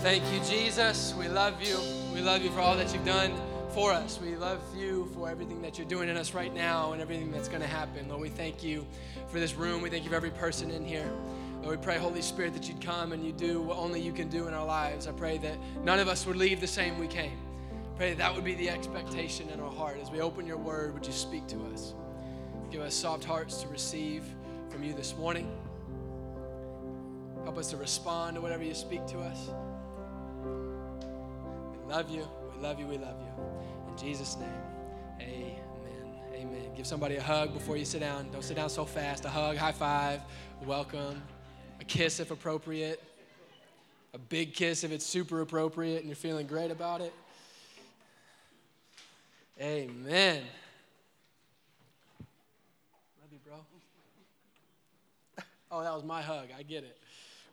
Thank you, Jesus. We love you. We love you for all that you've done for us. We love you for everything that you're doing in us right now and everything that's going to happen. Lord, we thank you for this room. We thank you for every person in here. Lord, we pray, Holy Spirit, that you'd come and you do what only you can do in our lives. I pray that none of us would leave the same we came. Pray that that would be the expectation in our heart. As we open your word, would you speak to us? Give us soft hearts to receive from you this morning. Help us to respond to whatever you speak to us. Love you. We love you. We love you. In Jesus' name, amen. Amen. Give somebody a hug before you sit down. Don't sit down so fast. A hug, high five, welcome, a kiss if appropriate, a big kiss if it's super appropriate and you're feeling great about it. Amen. Love you, bro. Oh, that was my hug. I get it.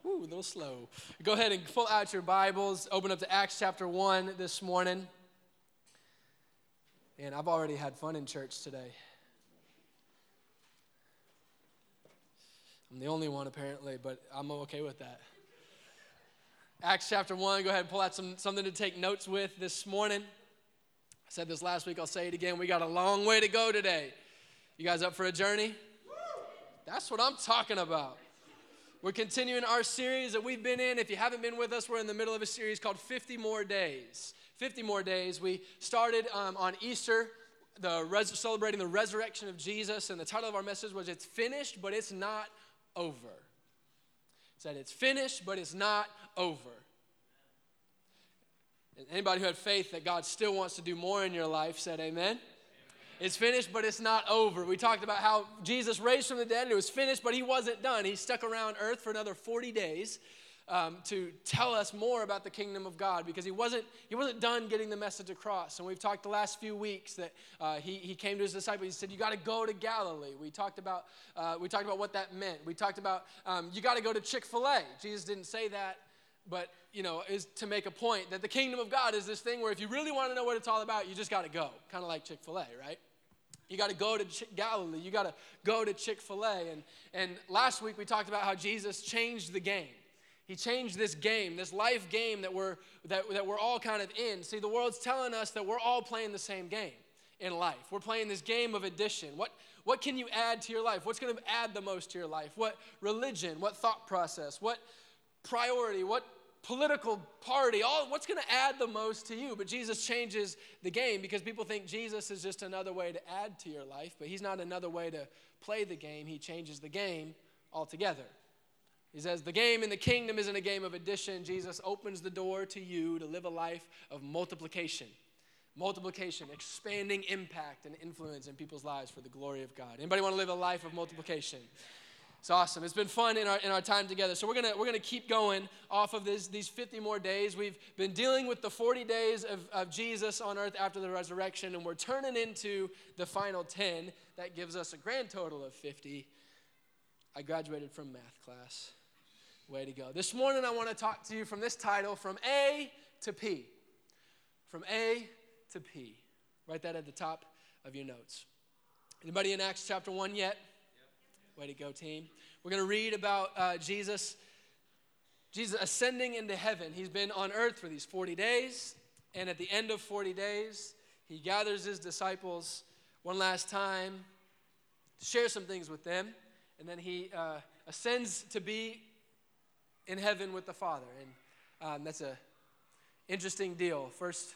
Ooh, a little slow. Go ahead and pull out your Bibles. Open up to Acts chapter 1 this morning. And I've already had fun in church today. I'm the only one, apparently, but I'm okay with that. Acts chapter 1, go ahead and pull out some, something to take notes with this morning. I said this last week, I'll say it again. We got a long way to go today. You guys up for a journey? That's what I'm talking about. We're continuing our series that we've been in. If you haven't been with us, we're in the middle of a series called 50 More Days. 50 More Days. We started um, on Easter, the res- celebrating the resurrection of Jesus, and the title of our message was It's Finished, but It's Not Over. It said, It's finished, but it's not over. Anybody who had faith that God still wants to do more in your life said, Amen. It's finished, but it's not over. We talked about how Jesus raised from the dead and it was finished, but he wasn't done. He stuck around earth for another 40 days um, to tell us more about the kingdom of God because he wasn't, he wasn't done getting the message across. And we've talked the last few weeks that uh, he, he came to his disciples. He said, You got to go to Galilee. We talked about, uh, we talked about what that meant. We talked about um, you got to go to Chick fil A. Jesus didn't say that but you know is to make a point that the kingdom of god is this thing where if you really want to know what it's all about you just got to go kind of like chick-fil-a right you got to go to galilee. You got to go to chick-fil-a. And, and last week we talked about how jesus changed the game. He changed this game this life game that we're that, that we're all kind of in. See the world's telling us that we're all playing the same game in life. We're playing this game of addition. What what can you add to your life? What's going to add the most to your life? What religion? What thought process? What priority? What political party, all what's going to add the most to you. But Jesus changes the game because people think Jesus is just another way to add to your life, but he's not another way to play the game. He changes the game altogether. He says, The game in the kingdom isn't a game of addition. Jesus opens the door to you to live a life of multiplication. Multiplication, expanding impact and influence in people's lives for the glory of God. Anybody want to live a life of multiplication? It's awesome. It's been fun in our, in our time together. So we're gonna we're gonna keep going off of this, these 50 more days. We've been dealing with the 40 days of, of Jesus on earth after the resurrection, and we're turning into the final 10. That gives us a grand total of 50. I graduated from math class. Way to go. This morning I want to talk to you from this title, From A to P. From A to P. Write that at the top of your notes. Anybody in Acts chapter 1 yet? Way to go, team. We're going to read about uh, Jesus, Jesus ascending into heaven. He's been on earth for these 40 days, and at the end of 40 days, he gathers his disciples one last time to share some things with them, and then he uh, ascends to be in heaven with the Father. And um, that's a interesting deal. First,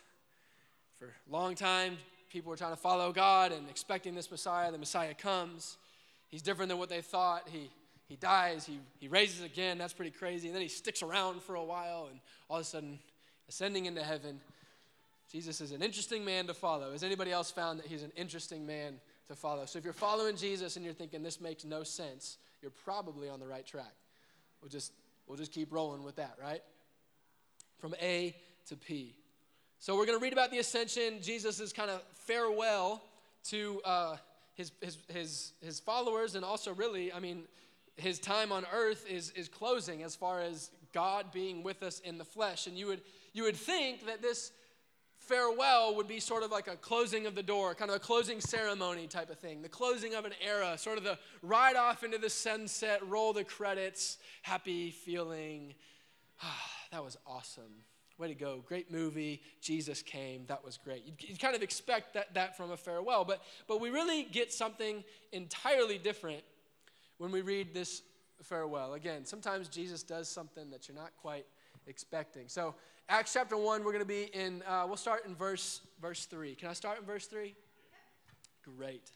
for a long time, people were trying to follow God and expecting this Messiah. The Messiah comes. He's different than what they thought. He, he dies, he, he raises again. That's pretty crazy. And then he sticks around for a while, and all of a sudden, ascending into heaven. Jesus is an interesting man to follow. Has anybody else found that he's an interesting man to follow? So if you're following Jesus and you're thinking this makes no sense, you're probably on the right track. We'll just, we'll just keep rolling with that, right? From A to P. So we're going to read about the ascension, Jesus' kind of farewell to uh, his, his, his, his followers, and also, really, I mean, his time on earth is, is closing as far as God being with us in the flesh. And you would, you would think that this farewell would be sort of like a closing of the door, kind of a closing ceremony type of thing, the closing of an era, sort of the ride off into the sunset, roll the credits, happy feeling. Ah, that was awesome. Way to go. Great movie. Jesus came. That was great. You, you kind of expect that, that from a farewell, but, but we really get something entirely different when we read this farewell. Again, sometimes Jesus does something that you're not quite expecting. So, Acts chapter 1, we're going to be in, uh, we'll start in verse, verse 3. Can I start in verse 3? Great.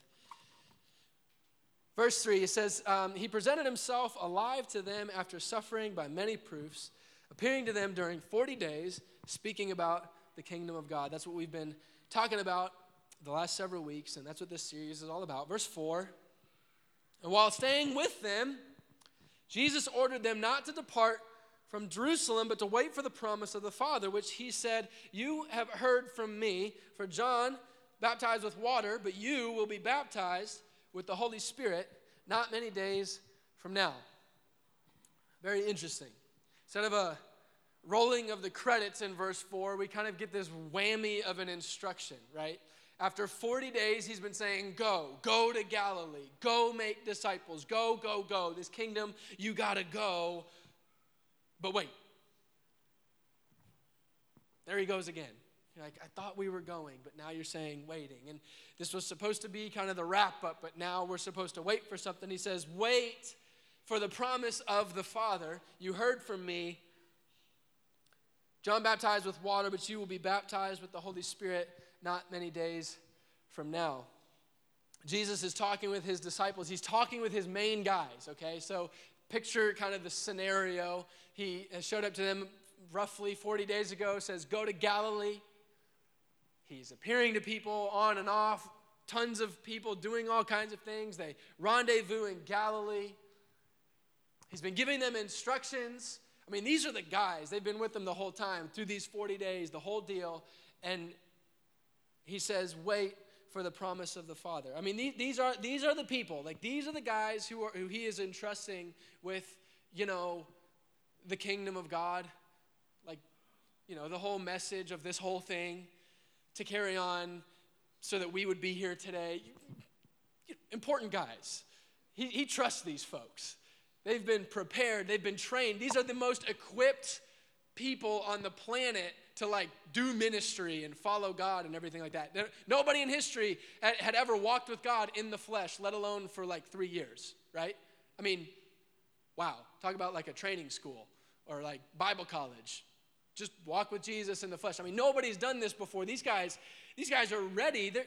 Verse 3, it says, um, He presented himself alive to them after suffering by many proofs, appearing to them during 40 days, speaking about the kingdom of God. That's what we've been talking about the last several weeks, and that's what this series is all about. Verse 4, And while staying with them, Jesus ordered them not to depart from Jerusalem, but to wait for the promise of the Father, which he said, You have heard from me, for John baptized with water, but you will be baptized with the Holy Spirit not many days from now. Very interesting. Instead of a rolling of the credits in verse 4, we kind of get this whammy of an instruction, right? After 40 days, he's been saying, Go, go to Galilee, go make disciples, go, go, go. This kingdom, you gotta go. But wait. There he goes again. You're like, I thought we were going, but now you're saying waiting. And this was supposed to be kind of the wrap up, but now we're supposed to wait for something. He says, Wait for the promise of the Father. You heard from me. John baptized with water, but you will be baptized with the Holy Spirit not many days from now. Jesus is talking with his disciples. He's talking with his main guys, okay? So picture kind of the scenario. He showed up to them roughly 40 days ago, says, Go to Galilee. He's appearing to people on and off, tons of people doing all kinds of things. They rendezvous in Galilee. He's been giving them instructions. I mean, these are the guys. They've been with them the whole time through these 40 days, the whole deal. And he says, wait for the promise of the Father. I mean, these, are, these are the people. Like, these are the guys who, are, who he is entrusting with, you know, the kingdom of God. Like, you know, the whole message of this whole thing to carry on so that we would be here today. Important guys. He, he trusts these folks. They've been prepared, they've been trained. These are the most equipped people on the planet to like do ministry and follow God and everything like that. Nobody in history had, ever walked with God in the flesh, let alone for like three years, right? I mean, wow. Talk about like a training school or like Bible college just walk with Jesus in the flesh. I mean, nobody's done this before. These guys, these guys are ready. They're,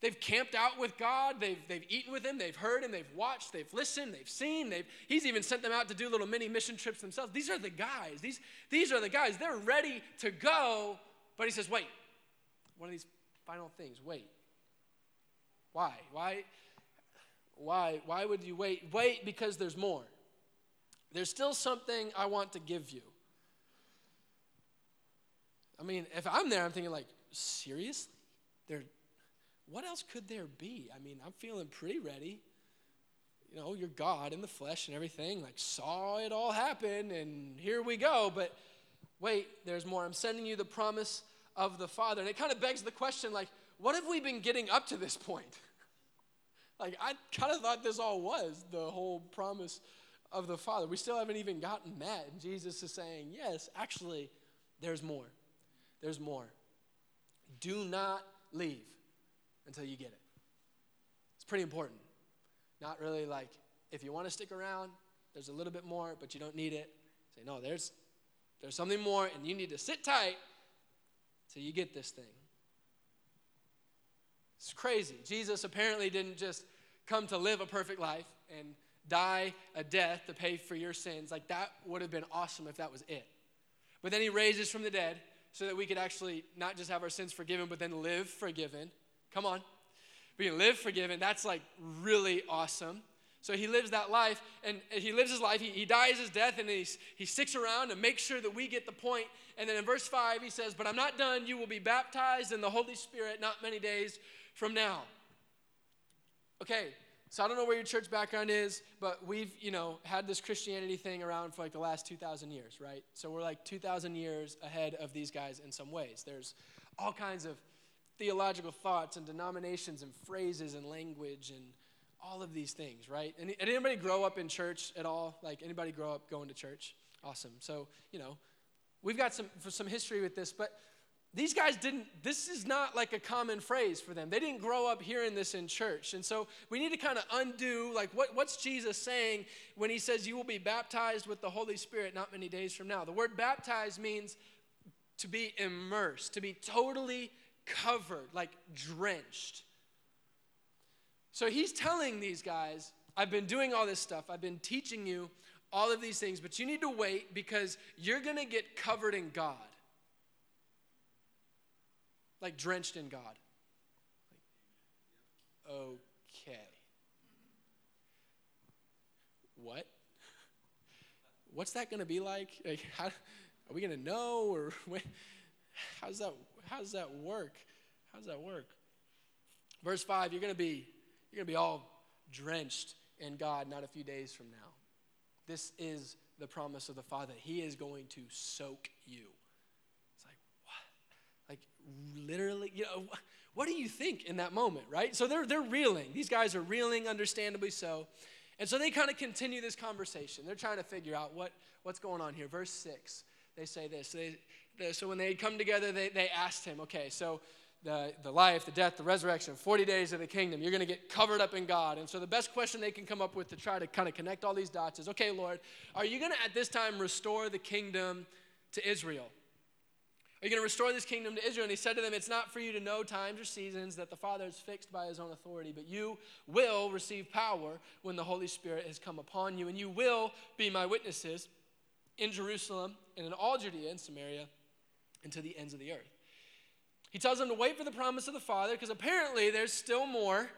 they've camped out with God. They've, they've eaten with Him. They've heard Him. They've watched. They've listened. They've seen. They've, he's even sent them out to do little mini mission trips themselves. These are the guys. These, these are the guys. They're ready to go. But He says, wait. One of these final things. Wait. Why? Why? Why? Why would you wait? Wait because there's more. There's still something I want to give you. I mean, if I'm there, I'm thinking like, seriously? There, what else could there be? I mean, I'm feeling pretty ready. You know, you're God in the flesh and everything, like saw it all happen, and here we go. But wait, there's more. I'm sending you the promise of the Father. And it kind of begs the question, like, what have we been getting up to this point? like, I kind of thought this all was the whole promise of the Father. We still haven't even gotten that. And Jesus is saying, yes, actually, there's more there's more. Do not leave until you get it. It's pretty important. Not really like, if you want to stick around, there's a little bit more, but you don't need it. Say, no, there's, there's something more, and you need to sit tight till you get this thing. It's crazy. Jesus apparently didn't just come to live a perfect life and die a death to pay for your sins. Like, that would have been awesome if that was it. But then he raises from the dead so that we could actually not just have our sins forgiven, but then live forgiven. Come on. We can live forgiven. That's like really awesome. So he lives that life, and he lives his life. He, he dies his death, and he, he sticks around to make sure that we get the point. And then in verse 5, he says, But I'm not done. You will be baptized in the Holy Spirit not many days from now. Okay, so I don't know where your church background is, but we've, you know, had this Christianity thing around for like the last 2,000 years, right? So we're like 2,000 years ahead of these guys in some ways. There's all kinds of theological thoughts and denominations and phrases and language and all of these things, right? And anybody grow up in church at all? Like anybody grow up going to church? Awesome. So, you know, we've got some, some history with this, but these guys didn't, this is not like a common phrase for them. They didn't grow up hearing this in church. And so we need to kind of undo, like, what, what's Jesus saying when he says, You will be baptized with the Holy Spirit not many days from now? The word baptized means to be immersed, to be totally covered, like drenched. So he's telling these guys, I've been doing all this stuff, I've been teaching you all of these things, but you need to wait because you're going to get covered in God like drenched in God. Okay. What? What's that going to be like? like how, are we going to know or when, how's that how's that work? How does that work? Verse 5, you're going to be you're going to be all drenched in God not a few days from now. This is the promise of the Father. He is going to soak you It's like, what? Like, literally, you know, what do you think in that moment, right? So they're, they're reeling. These guys are reeling, understandably so. And so they kind of continue this conversation. They're trying to figure out what, what's going on here. Verse 6, they say this. They, so when they had come together, they, they asked him, okay, so the, the life, the death, the resurrection, 40 days of the kingdom, you're going to get covered up in God. And so the best question they can come up with to try to kind of connect all these dots is, okay, Lord, are you going to at this time restore the kingdom to Israel? Are you going to restore this kingdom to Israel? And he said to them, It's not for you to know times or seasons that the Father has fixed by his own authority, but you will receive power when the Holy Spirit has come upon you, and you will be my witnesses in Jerusalem and in all Judea and Samaria and to the ends of the earth. He tells them to wait for the promise of the Father because apparently there's still more.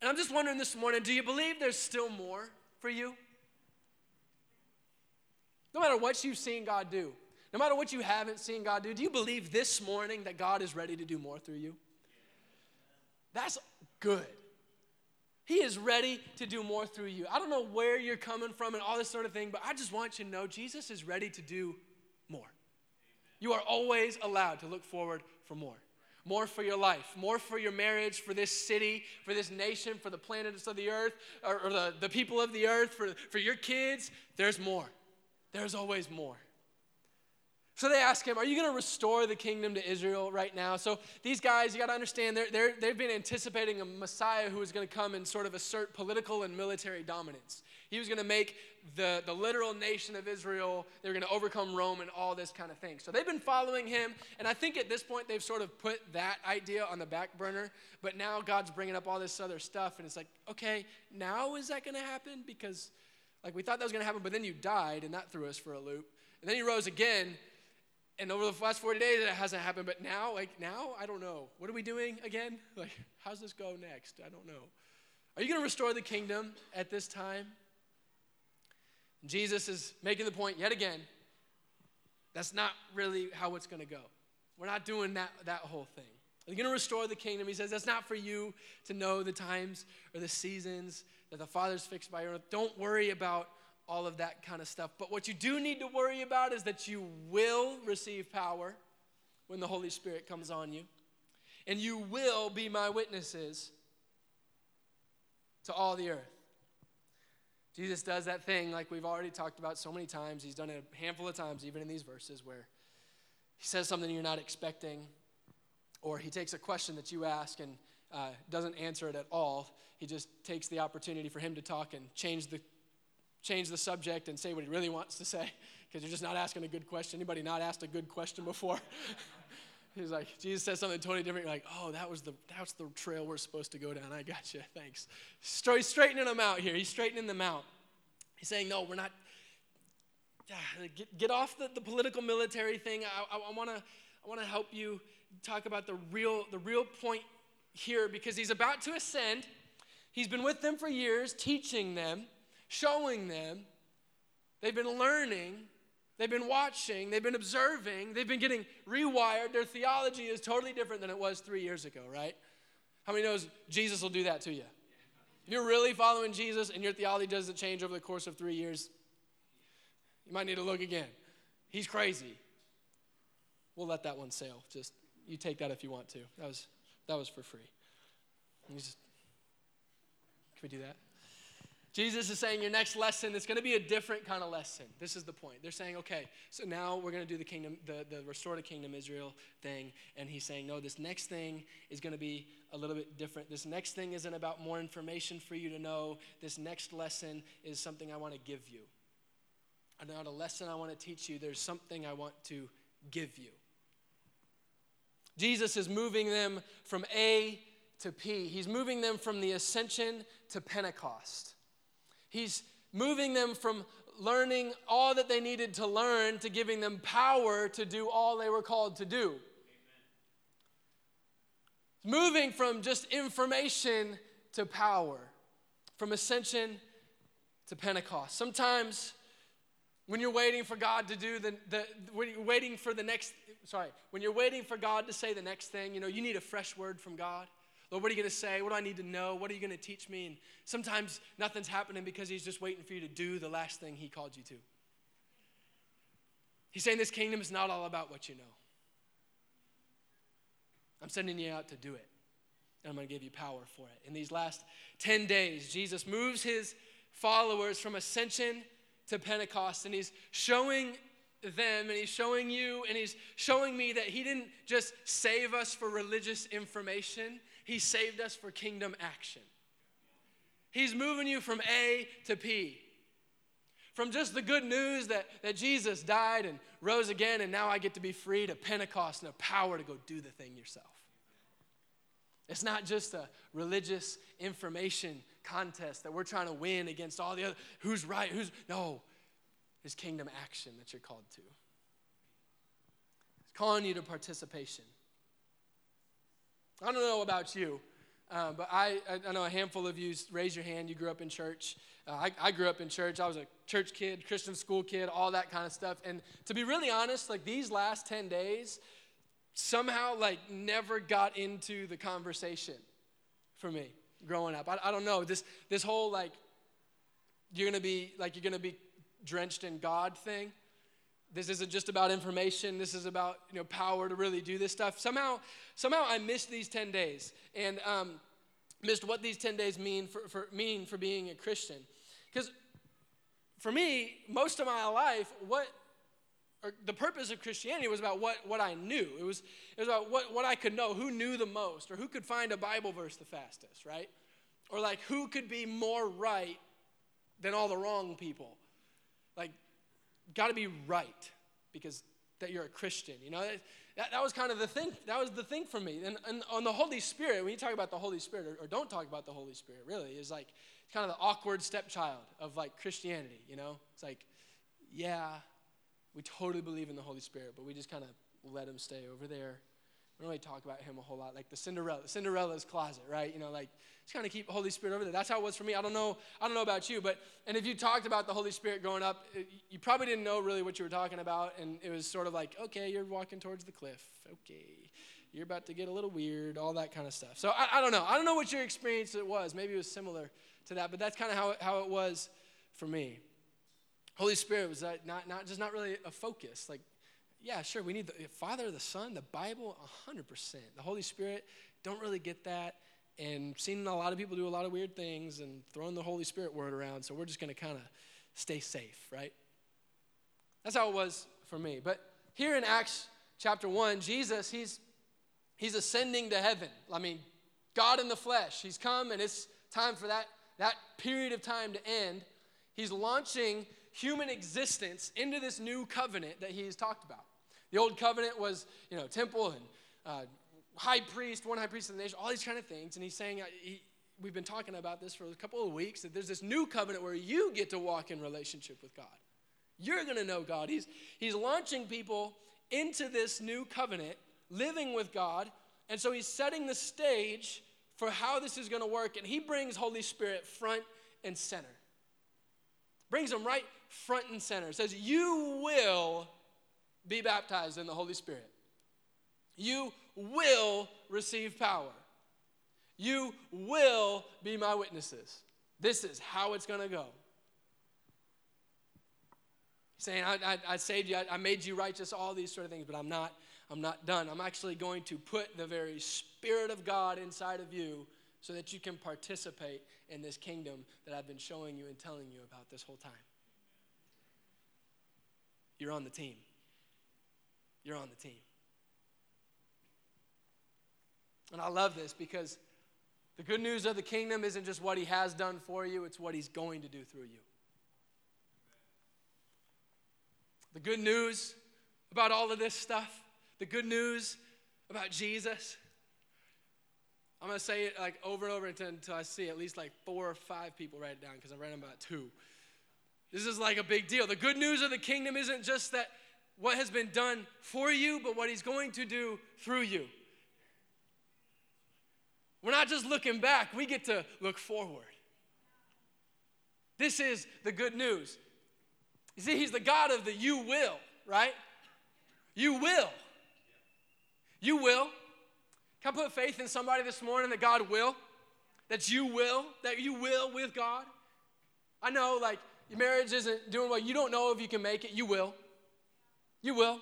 And I'm just wondering this morning do you believe there's still more for you? No matter what you've seen God do, no matter what you haven't seen God do, do you believe this morning that God is ready to do more through you? That's good. He is ready to do more through you. I don't know where you're coming from and all this sort of thing, but I just want you to know Jesus is ready to do. You are always allowed to look forward for more. More for your life, more for your marriage, for this city, for this nation, for the planets of the earth, or, or the, the people of the earth, for, for your kids. There's more. There's always more. So they ask him, Are you going to restore the kingdom to Israel right now? So these guys, you got to understand, they're, they're, they've been anticipating a Messiah who was going to come and sort of assert political and military dominance. He was going to make the, the literal nation of Israel, they were going to overcome Rome and all this kind of thing. So they've been following him, and I think at this point they've sort of put that idea on the back burner, but now God's bringing up all this other stuff, and it's like, okay, now is that going to happen? Because, like, we thought that was going to happen, but then you died, and that threw us for a loop. And then he rose again, and over the last 40 days, it hasn't happened. But now, like now, I don't know. What are we doing again? Like, how's this go next? I don't know. Are you going to restore the kingdom at this time? Jesus is making the point yet again. That's not really how it's going to go. We're not doing that, that whole thing. Are you going to restore the kingdom? He says that's not for you to know the times or the seasons that the Father's fixed by your own. Don't worry about all of that kind of stuff. But what you do need to worry about is that you will receive power when the Holy Spirit comes on you, and you will be my witnesses to all the earth. Jesus does that thing like we've already talked about so many times. He's done it a handful of times, even in these verses, where he says something you're not expecting, or he takes a question that you ask and uh, doesn't answer it at all. He just takes the opportunity for him to talk and change the change the subject and say what he really wants to say because you're just not asking a good question. Anybody not asked a good question before? He's like, Jesus says something totally different. You're like, oh, that was the that's the trail we're supposed to go down. I got you. Thanks. He's straightening them out here. He's straightening them out. He's saying, no, we're not. Get, get off the, the political military thing. I, I, I want to I wanna help you talk about the real, the real point here because he's about to ascend. He's been with them for years, teaching them showing them. They've been learning, they've been watching, they've been observing, they've been getting rewired. Their theology is totally different than it was three years ago, right? How many knows Jesus will do that to you? If you're really following Jesus and your theology doesn't change over the course of three years, you might need to look again. He's crazy. We'll let that one sail. Just you take that if you want to. That was that was for free. Just, can we do that? Jesus is saying your next lesson is going to be a different kind of lesson. This is the point. They're saying, okay, so now we're going to do the kingdom, the, the restorative kingdom Israel thing. And he's saying, no, this next thing is going to be a little bit different. This next thing isn't about more information for you to know. This next lesson is something I want to give you. Not a lesson I want to teach you. There's something I want to give you. Jesus is moving them from A to P. He's moving them from the ascension to Pentecost. He's moving them from learning all that they needed to learn to giving them power to do all they were called to do. Amen. Moving from just information to power, from ascension to Pentecost. Sometimes when you're waiting for God to do the, the when you're waiting for the next, sorry, when you're waiting for God to say the next thing, you know, you need a fresh word from God. Lord, what are you going to say? What do I need to know? What are you going to teach me? And sometimes nothing's happening because He's just waiting for you to do the last thing He called you to. He's saying this kingdom is not all about what you know. I'm sending you out to do it. And I'm going to give you power for it. In these last 10 days, Jesus moves his followers from ascension to Pentecost, and he's showing them and he's showing you and he's showing me that he didn't just save us for religious information, he saved us for kingdom action. He's moving you from A to P. From just the good news that, that Jesus died and rose again, and now I get to be free to Pentecost and the power to go do the thing yourself. It's not just a religious information contest that we're trying to win against all the other who's right, who's no. It's kingdom action that you're called to. It's calling you to participation. I don't know about you, uh, but I, I know a handful of you raise your hand. You grew up in church. Uh, I, I grew up in church. I was a church kid, Christian school kid, all that kind of stuff. And to be really honest, like these last 10 days, somehow like never got into the conversation for me growing up. I, I don't know. This, this whole like, you're going to be like, you're going to be drenched in God thing. This isn't just about information. This is about you know power to really do this stuff. Somehow, somehow I missed these ten days and um, missed what these ten days mean for, for mean for being a Christian. Because for me, most of my life, what the purpose of Christianity was about what, what I knew. It was, it was about what, what I could know, who knew the most, or who could find a Bible verse the fastest, right? Or like who could be more right than all the wrong people. Like got to be right because that you're a Christian. You know, that, that was kind of the thing. That was the thing for me. And, and on the Holy Spirit, when you talk about the Holy Spirit, or, or don't talk about the Holy Spirit, really, is like it's kind of the awkward stepchild of like Christianity. You know, it's like, yeah, we totally believe in the Holy Spirit, but we just kind of let him stay over there don't really talk about him a whole lot. Like the Cinderella, Cinderella's closet, right? You know, like just kind of keep Holy Spirit over there. That's how it was for me. I don't know. I don't know about you, but and if you talked about the Holy Spirit growing up, it, you probably didn't know really what you were talking about, and it was sort of like, okay, you're walking towards the cliff. Okay, you're about to get a little weird. All that kind of stuff. So I, I don't know. I don't know what your experience it was. Maybe it was similar to that, but that's kind of how how it was for me. Holy Spirit was not, not just not really a focus. Like yeah, sure, we need the Father, the Son, the Bible, 100%. The Holy Spirit, don't really get that. And seen a lot of people do a lot of weird things and throwing the Holy Spirit word around, so we're just going to kind of stay safe, right? That's how it was for me. But here in Acts chapter 1, Jesus, he's, he's ascending to heaven. I mean, God in the flesh. He's come, and it's time for that, that period of time to end. He's launching human existence into this new covenant that he's talked about. The old covenant was, you know, temple and uh, high priest, one high priest of the nation, all these kind of things. And he's saying, uh, he, we've been talking about this for a couple of weeks, that there's this new covenant where you get to walk in relationship with God. You're going to know God. He's, he's launching people into this new covenant, living with God. And so he's setting the stage for how this is going to work. And he brings Holy Spirit front and center. Brings them right front and center. Says, You will be baptized in the Holy Spirit. You will receive power. You will be my witnesses. This is how it's going to go. saying, I, I, I saved you, I, I made you righteous, all these sort of things, but I'm not, I'm not done. I'm actually going to put the very Spirit of God inside of you so that you can participate in this kingdom that I've been showing you and telling you about this whole time. You're on the team. You're on the team. And I love this because the good news of the kingdom isn't just what he has done for you, it's what he's going to do through you. The good news about all of this stuff, the good news about Jesus, I'm going to say it like over and over until I see at least like four or five people write it down because I'm writing about two. This is like a big deal. The good news of the kingdom isn't just that what has been done for you, but what he's going to do through you. We're not just looking back, we get to look forward. This is the good news. You see, he's the God of the you will, right? You will. You will. Can I put faith in somebody this morning that God will? That you will? That you will with God? I know, like, your marriage isn't doing well. You don't know if you can make it. You will. You will.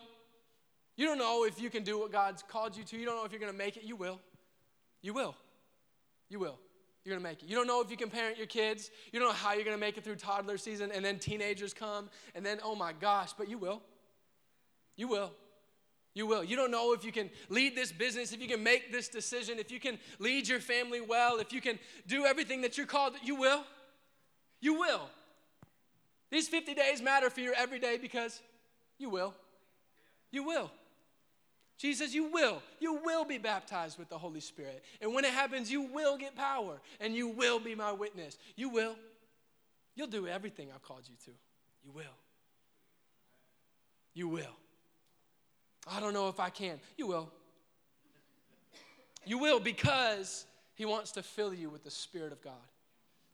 You don't know if you can do what God's called you to. You don't know if you're going to make it. You will. You will. You will. You're going to make it. You don't know if you can parent your kids. You don't know how you're going to make it through toddler season, and then teenagers come, and then, oh my gosh, but you will. You will. You will. You don't know if you can lead this business, if you can make this decision, if you can lead your family well, if you can do everything that you're called. You will. You will. These 50 days matter for your everyday because you will. You will. Jesus, you will. You will be baptized with the Holy Spirit. And when it happens, you will get power and you will be my witness. You will. You'll do everything I've called you to. You will. You will. I don't know if I can. You will. You will because He wants to fill you with the Spirit of God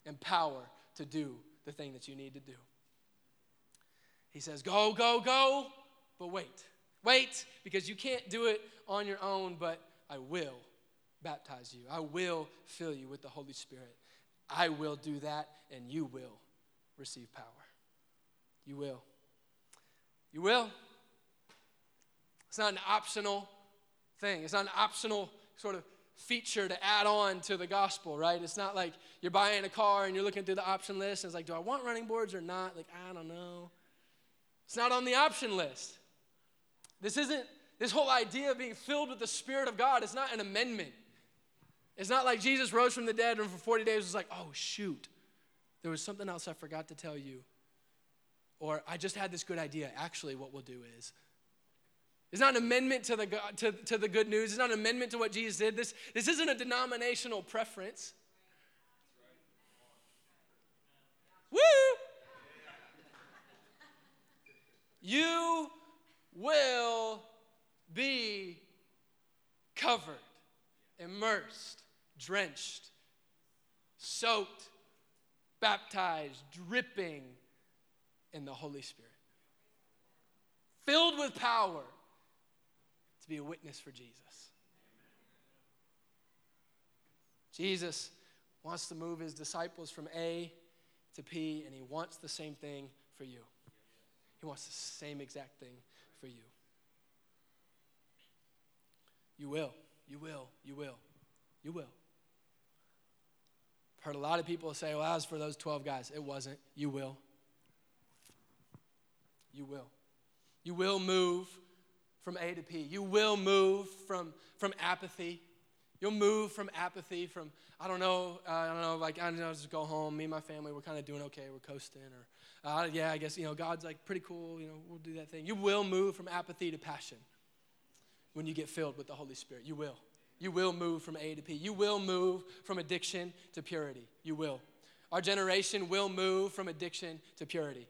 and power to do the thing that you need to do. He says, Go, go, go, but wait. Wait, because you can't do it on your own, but I will baptize you. I will fill you with the Holy Spirit. I will do that, and you will receive power. You will. You will. It's not an optional thing, it's not an optional sort of feature to add on to the gospel, right? It's not like you're buying a car and you're looking through the option list and it's like, do I want running boards or not? Like, I don't know. It's not on the option list. This isn't, this whole idea of being filled with the Spirit of God is not an amendment. It's not like Jesus rose from the dead and for 40 days was like, oh, shoot, there was something else I forgot to tell you. Or I just had this good idea. Actually, what we'll do is. It's not an amendment to the, to, to the good news. It's not an amendment to what Jesus did. This, this isn't a denominational preference. Woo! You will be covered, immersed, drenched, soaked, baptized, dripping in the Holy Spirit. Filled with power to be a witness for Jesus. Jesus wants to move his disciples from A to P, and he wants the same thing for you. He wants the same exact thing for you. You will. You will. You will. You will. I've heard a lot of people say, well, as for those 12 guys, it wasn't. You will. You will. You will move from A to P. You will move from, from apathy. You'll move from apathy, from, I don't know, uh, I don't know, like, I don't know, just go home. Me and my family, we're kind of doing okay. We're coasting. Or, uh, yeah, I guess, you know, God's like pretty cool, you know, we'll do that thing. You will move from apathy to passion when you get filled with the Holy Spirit. You will. You will move from A to P. You will move from addiction to purity. You will. Our generation will move from addiction to purity.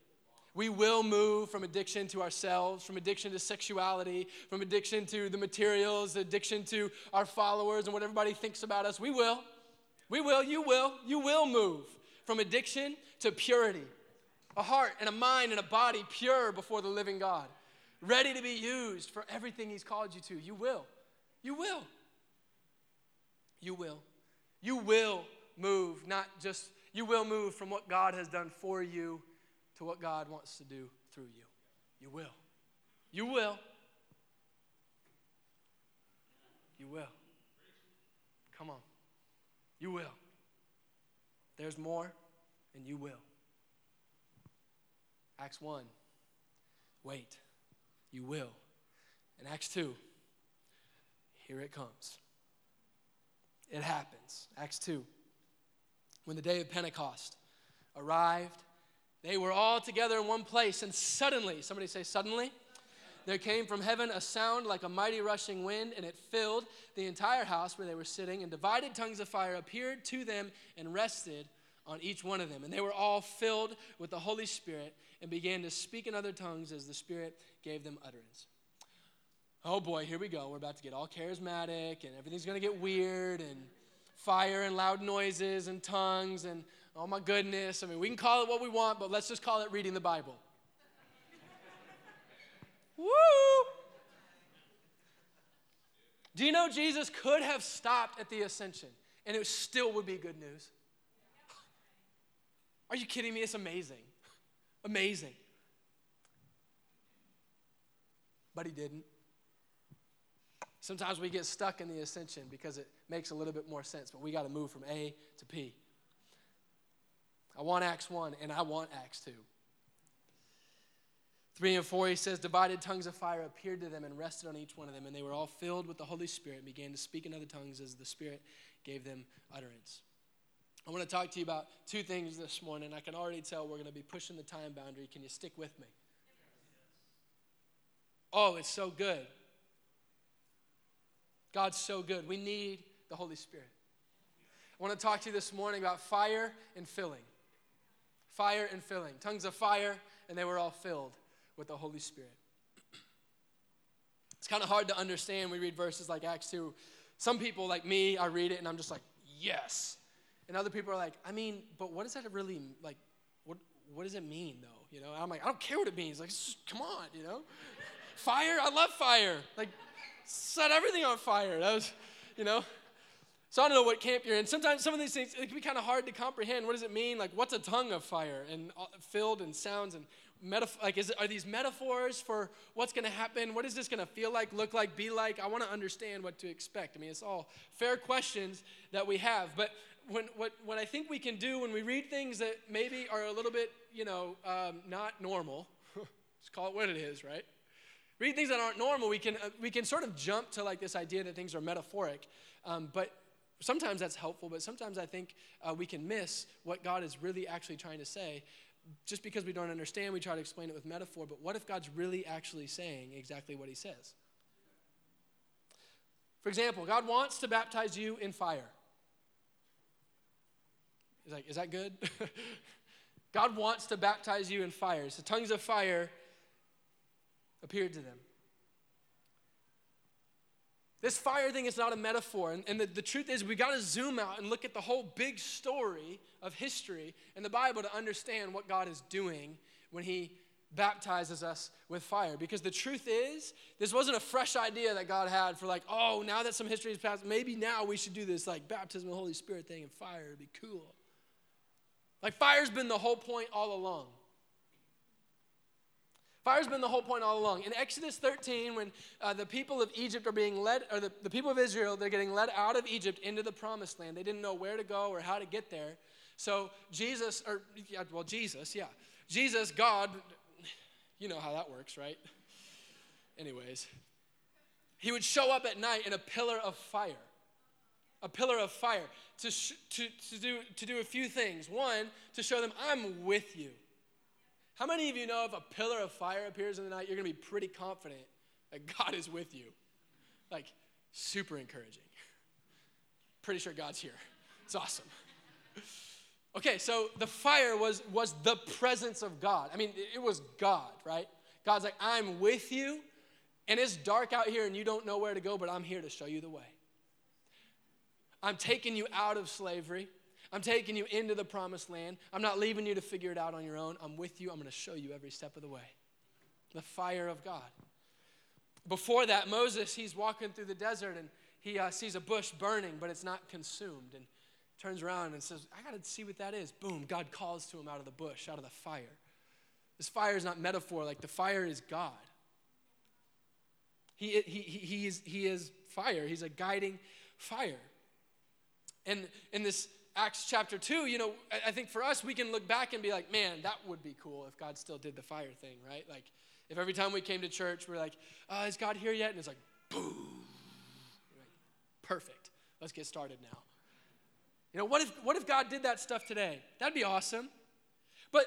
We will move from addiction to ourselves, from addiction to sexuality, from addiction to the materials, addiction to our followers and what everybody thinks about us. We will. We will. You will. You will move from addiction to purity a heart and a mind and a body pure before the living God, ready to be used for everything He's called you to. You will. You will. You will. You will move, not just, you will move from what God has done for you to what God wants to do through you. You will. You will. You will. Come on. You will. There's more, and you will. Acts 1, wait, you will. And Acts 2, here it comes. It happens. Acts 2. When the day of Pentecost arrived, they were all together in one place, and suddenly, somebody say, suddenly, there came from heaven a sound like a mighty rushing wind, and it filled the entire house where they were sitting, and divided tongues of fire appeared to them and rested on each one of them. And they were all filled with the Holy Spirit and began to speak in other tongues as the Spirit gave them utterance. Oh boy, here we go. We're about to get all charismatic, and everything's going to get weird, and fire and loud noises and tongues, and oh my goodness. I mean, we can call it what we want, but let's just call it reading the Bible. Woo! Do you know Jesus could have stopped at the ascension and it still would be good news? Are you kidding me? It's amazing. Amazing. But he didn't. Sometimes we get stuck in the ascension because it makes a little bit more sense, but we got to move from A to P. I want Acts 1 and I want Acts 2. 3 and 4, he says, Divided tongues of fire appeared to them and rested on each one of them, and they were all filled with the Holy Spirit and began to speak in other tongues as the Spirit gave them utterance. I want to talk to you about two things this morning. I can already tell we're going to be pushing the time boundary. Can you stick with me? Oh, it's so good. God's so good. We need the Holy Spirit. I want to talk to you this morning about fire and filling. Fire and filling. Tongues of fire, and they were all filled with the Holy Spirit. It's kind of hard to understand. We read verses like Acts 2. Some people, like me, I read it and I'm just like, yes. And other people are like, I mean, but what does that really, like, what, what does it mean, though? You know, I'm like, I don't care what it means. Like, just, come on, you know? fire, I love fire. Like, set everything on fire. That was, you know? So I don't know what camp you're in. Sometimes some of these things, it can be kind of hard to comprehend. What does it mean? Like, what's a tongue of fire? And uh, filled and sounds and metaf- like is, are these metaphors for what's going to happen what is this going to feel like look like be like i want to understand what to expect i mean it's all fair questions that we have but when, what, what i think we can do when we read things that maybe are a little bit you know um, not normal let's call it what it is right read things that aren't normal we can uh, we can sort of jump to like this idea that things are metaphoric um, but sometimes that's helpful but sometimes i think uh, we can miss what god is really actually trying to say just because we don't understand, we try to explain it with metaphor, but what if God's really actually saying exactly what he says? For example, God wants to baptize you in fire. He's like, is that good? God wants to baptize you in fire. So tongues of fire appeared to them. This fire thing is not a metaphor. And, and the, the truth is, we got to zoom out and look at the whole big story of history in the Bible to understand what God is doing when He baptizes us with fire. Because the truth is, this wasn't a fresh idea that God had for, like, oh, now that some history has passed, maybe now we should do this, like, baptism of the Holy Spirit thing and fire. It'd be cool. Like, fire's been the whole point all along. Fire's been the whole point all along. In Exodus 13, when uh, the people of Egypt are being led, or the, the people of Israel, they're getting led out of Egypt into the promised land. They didn't know where to go or how to get there. So Jesus, or, well, Jesus, yeah. Jesus, God, you know how that works, right? Anyways, he would show up at night in a pillar of fire. A pillar of fire to, sh- to, to, do, to do a few things. One, to show them, I'm with you. How many of you know if a pillar of fire appears in the night, you're going to be pretty confident that God is with you? Like, super encouraging. Pretty sure God's here. It's awesome. Okay, so the fire was, was the presence of God. I mean, it was God, right? God's like, I'm with you, and it's dark out here, and you don't know where to go, but I'm here to show you the way. I'm taking you out of slavery. I'm taking you into the promised land. I'm not leaving you to figure it out on your own. I'm with you. I'm going to show you every step of the way. The fire of God. Before that, Moses, he's walking through the desert and he uh, sees a bush burning, but it's not consumed. And turns around and says, I got to see what that is. Boom, God calls to him out of the bush, out of the fire. This fire is not metaphor, like the fire is God. He, he, he, he, is, he is fire, he's a guiding fire. And in this Acts chapter 2, you know, I think for us, we can look back and be like, man, that would be cool if God still did the fire thing, right? Like, if every time we came to church, we're like, uh, is God here yet? And it's like, boom. Like, Perfect. Let's get started now. You know, what if, what if God did that stuff today? That'd be awesome. But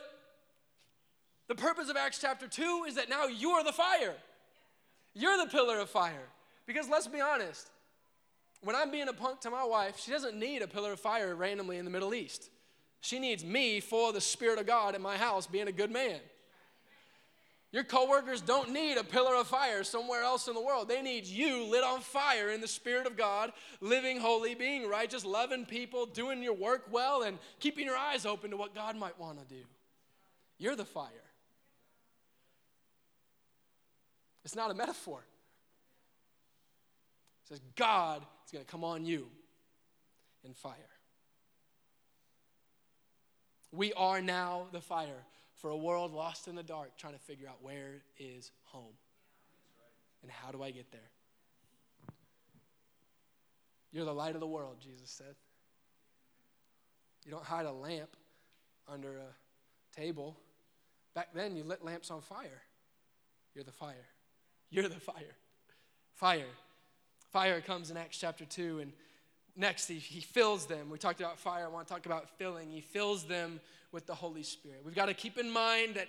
the purpose of Acts chapter 2 is that now you are the fire. You're the pillar of fire. Because let's be honest, when I'm being a punk to my wife, she doesn't need a pillar of fire randomly in the Middle East. She needs me for the Spirit of God in my house being a good man. Your coworkers don't need a pillar of fire somewhere else in the world. They need you lit on fire in the Spirit of God, living holy, being righteous, loving people, doing your work well, and keeping your eyes open to what God might want to do. You're the fire. It's not a metaphor. Says God is going to come on you in fire. We are now the fire for a world lost in the dark trying to figure out where is home and how do I get there. You're the light of the world, Jesus said. You don't hide a lamp under a table. Back then, you lit lamps on fire. You're the fire. You're the fire. Fire. Fire comes in Acts chapter 2, and next he, he fills them. We talked about fire. I want to talk about filling. He fills them with the Holy Spirit. We've got to keep in mind that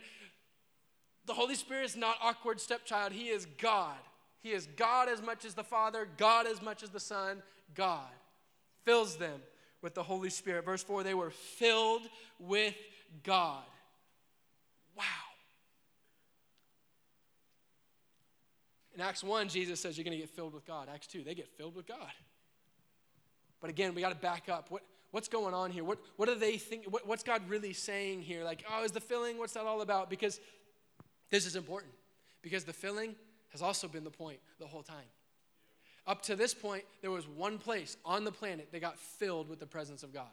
the Holy Spirit is not awkward stepchild. He is God. He is God as much as the Father, God as much as the Son, God. Fills them with the Holy Spirit. Verse 4 they were filled with God. Wow. In Acts 1, Jesus says you're going to get filled with God. Acts 2, they get filled with God. But again, we got to back up. What, what's going on here? What, what do they think? What, what's God really saying here? Like, oh, is the filling? What's that all about? Because this is important. Because the filling has also been the point the whole time. Up to this point, there was one place on the planet that got filled with the presence of God.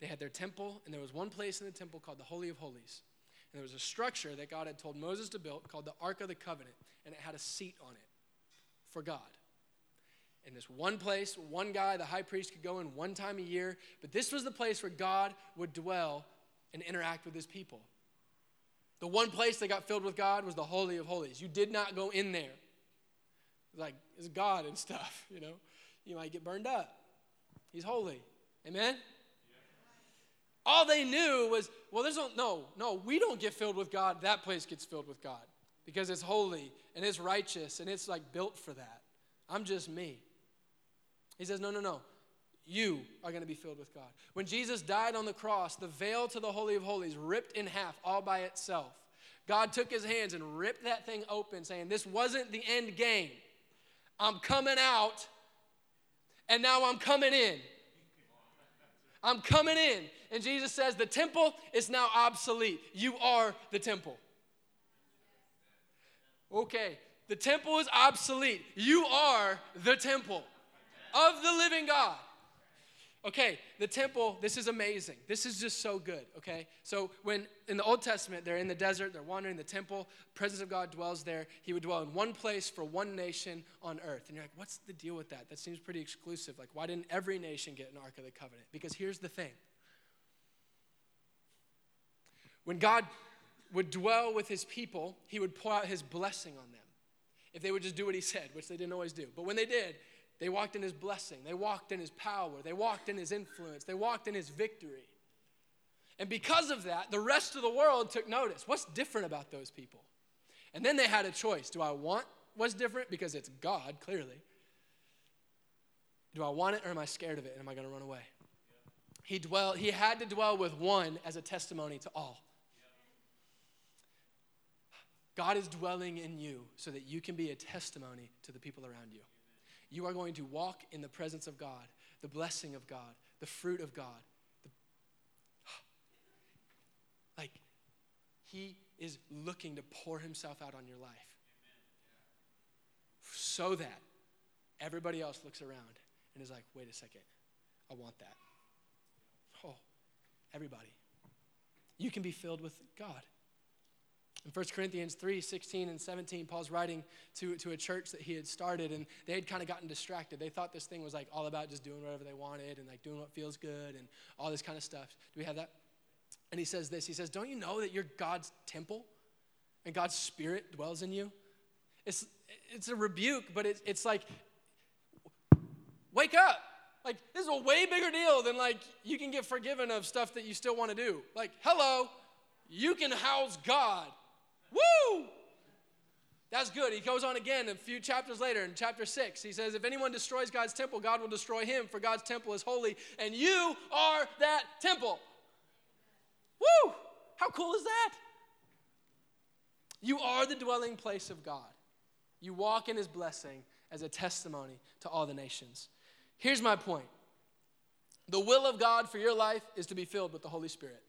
They had their temple, and there was one place in the temple called the Holy of Holies. And there was a structure that God had told Moses to build called the Ark of the Covenant, and it had a seat on it for God. In this one place, one guy, the high priest, could go in one time a year, but this was the place where God would dwell and interact with his people. The one place that got filled with God was the Holy of Holies. You did not go in there. Like, it's God and stuff, you know. You might get burned up. He's holy. Amen? All they knew was, well, there's no, no, no, we don't get filled with God. That place gets filled with God because it's holy and it's righteous and it's like built for that. I'm just me. He says, no, no, no. You are going to be filled with God. When Jesus died on the cross, the veil to the Holy of Holies ripped in half all by itself. God took his hands and ripped that thing open, saying, This wasn't the end game. I'm coming out, and now I'm coming in. I'm coming in. And Jesus says, The temple is now obsolete. You are the temple. Okay, the temple is obsolete. You are the temple of the living God. Okay, the temple, this is amazing. This is just so good, okay? So, when in the Old Testament, they're in the desert, they're wandering the temple, presence of God dwells there. He would dwell in one place for one nation on earth. And you're like, what's the deal with that? That seems pretty exclusive. Like, why didn't every nation get an Ark of the Covenant? Because here's the thing when God would dwell with his people, he would pour out his blessing on them. If they would just do what he said, which they didn't always do. But when they did, they walked in his blessing, they walked in his power, they walked in his influence, they walked in his victory. And because of that, the rest of the world took notice. What's different about those people? And then they had a choice. Do I want what's different? Because it's God, clearly. Do I want it or am I scared of it and am I going to run away? He dwelled, he had to dwell with one as a testimony to all. God is dwelling in you so that you can be a testimony to the people around you. You are going to walk in the presence of God, the blessing of God, the fruit of God. The, like, He is looking to pour Himself out on your life so that everybody else looks around and is like, wait a second, I want that. Oh, everybody. You can be filled with God. In 1 Corinthians 3 16 and 17, Paul's writing to, to a church that he had started, and they had kind of gotten distracted. They thought this thing was like all about just doing whatever they wanted and like doing what feels good and all this kind of stuff. Do we have that? And he says this He says, Don't you know that you're God's temple and God's spirit dwells in you? It's, it's a rebuke, but it's, it's like, wake up. Like, this is a way bigger deal than like you can get forgiven of stuff that you still want to do. Like, hello, you can house God. Woo! That's good. He goes on again a few chapters later in chapter 6. He says, If anyone destroys God's temple, God will destroy him, for God's temple is holy, and you are that temple. Woo! How cool is that? You are the dwelling place of God. You walk in his blessing as a testimony to all the nations. Here's my point the will of God for your life is to be filled with the Holy Spirit.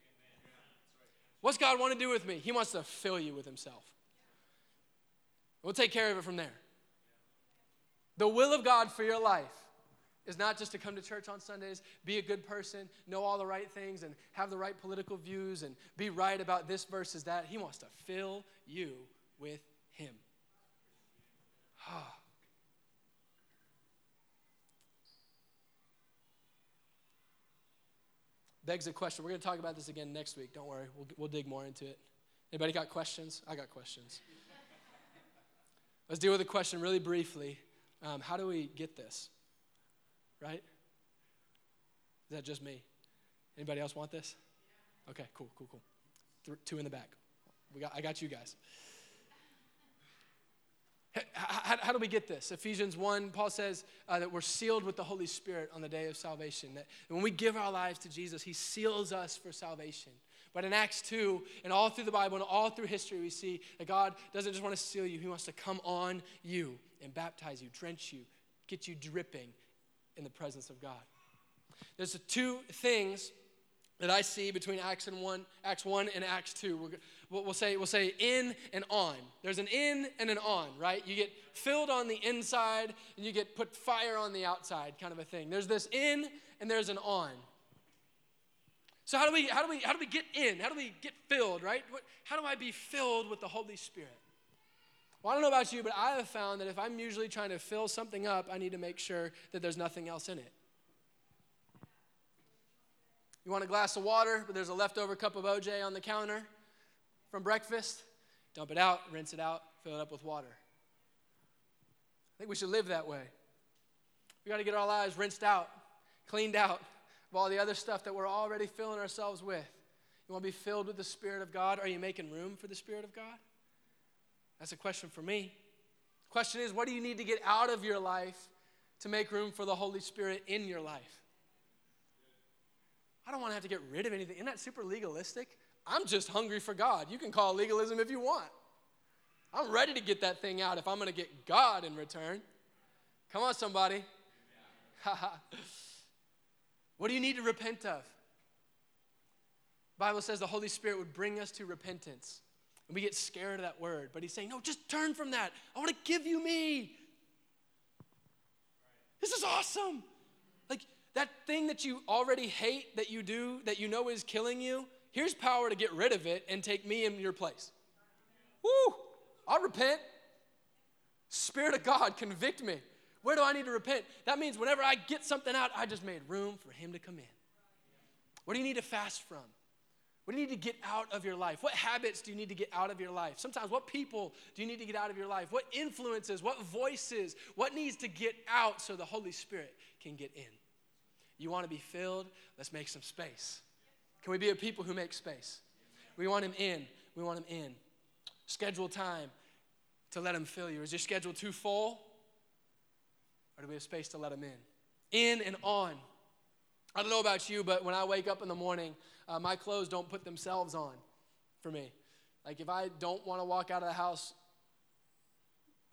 What's God want to do with me? He wants to fill you with Himself. We'll take care of it from there. The will of God for your life is not just to come to church on Sundays, be a good person, know all the right things, and have the right political views, and be right about this versus that. He wants to fill you with Him. Ah. Begs a question. We're going to talk about this again next week. Don't worry, we'll, we'll dig more into it. Anybody got questions? I got questions. Let's deal with the question really briefly. Um, how do we get this? Right? Is that just me? Anybody else want this? Okay, cool, cool, cool. Th- two in the back. We got, I got you guys. How, how, do we get this? Ephesians 1, Paul says uh, that we're sealed with the Holy Spirit on the day of salvation. That when we give our lives to Jesus, he seals us for salvation. But in Acts 2, and all through the Bible and all through history, we see that God doesn't just want to seal you, he wants to come on you and baptize you, drench you, get you dripping in the presence of God. There's two things that I see between Acts and one, Acts 1 and Acts 2. We'll, say, we'll say in and on. There's an in and an on, right? You get filled on the inside and you get put fire on the outside, kind of a thing. There's this in and there's an on. So how do we how do we how do we get in? How do we get filled, right? What, how do I be filled with the Holy Spirit? Well, I don't know about you, but I have found that if I'm usually trying to fill something up, I need to make sure that there's nothing else in it. You want a glass of water, but there's a leftover cup of OJ on the counter from breakfast? Dump it out, rinse it out, fill it up with water. I think we should live that way. We got to get our lives rinsed out, cleaned out of all the other stuff that we're already filling ourselves with. You want to be filled with the Spirit of God? Are you making room for the Spirit of God? That's a question for me. Question is, what do you need to get out of your life to make room for the Holy Spirit in your life? I don't want to have to get rid of anything. Isn't that super legalistic? I'm just hungry for God. You can call legalism if you want. I'm ready to get that thing out if I'm going to get God in return. Come on, somebody. what do you need to repent of? Bible says the Holy Spirit would bring us to repentance. And we get scared of that word. But he's saying, no, just turn from that. I want to give you me. This is awesome. Like, that thing that you already hate that you do, that you know is killing you, here's power to get rid of it and take me in your place. Woo! I'll repent. Spirit of God, convict me. Where do I need to repent? That means whenever I get something out, I just made room for Him to come in. What do you need to fast from? What do you need to get out of your life? What habits do you need to get out of your life? Sometimes, what people do you need to get out of your life? What influences, what voices, what needs to get out so the Holy Spirit can get in? You want to be filled? Let's make some space. Can we be a people who make space? We want him in. We want him in. Schedule time to let him fill you. Is your schedule too full? Or do we have space to let him in? In and on. I don't know about you, but when I wake up in the morning, uh, my clothes don't put themselves on for me. Like if I don't want to walk out of the house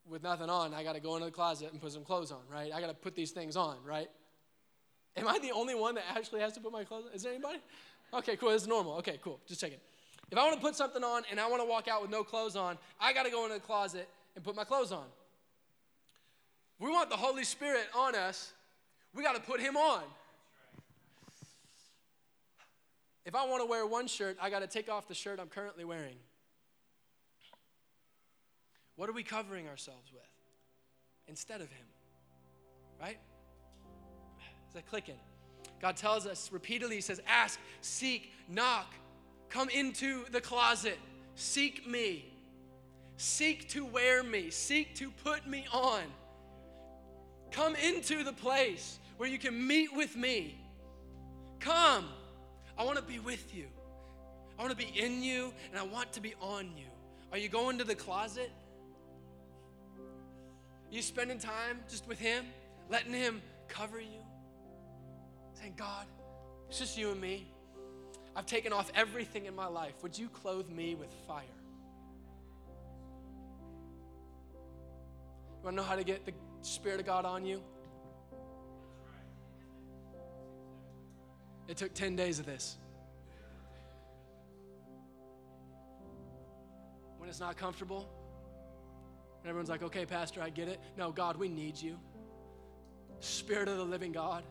with nothing on, I got to go into the closet and put some clothes on, right? I got to put these things on, right? Am I the only one that actually has to put my clothes on? Is there anybody? Okay, cool. Is normal. Okay, cool. Just checking. If I want to put something on and I want to walk out with no clothes on, I got to go into the closet and put my clothes on. If we want the Holy Spirit on us, we got to put Him on. If I want to wear one shirt, I got to take off the shirt I'm currently wearing. What are we covering ourselves with instead of Him? Right? Is that clicking? God tells us repeatedly, He says, Ask, seek, knock, come into the closet, seek me, seek to wear me, seek to put me on. Come into the place where you can meet with me. Come. I want to be with you. I want to be in you and I want to be on you. Are you going to the closet? Are You spending time just with Him, letting Him cover you? Saying, God, it's just you and me. I've taken off everything in my life. Would you clothe me with fire? You want to know how to get the Spirit of God on you? It took 10 days of this. When it's not comfortable, and everyone's like, okay, Pastor, I get it. No, God, we need you. Spirit of the living God,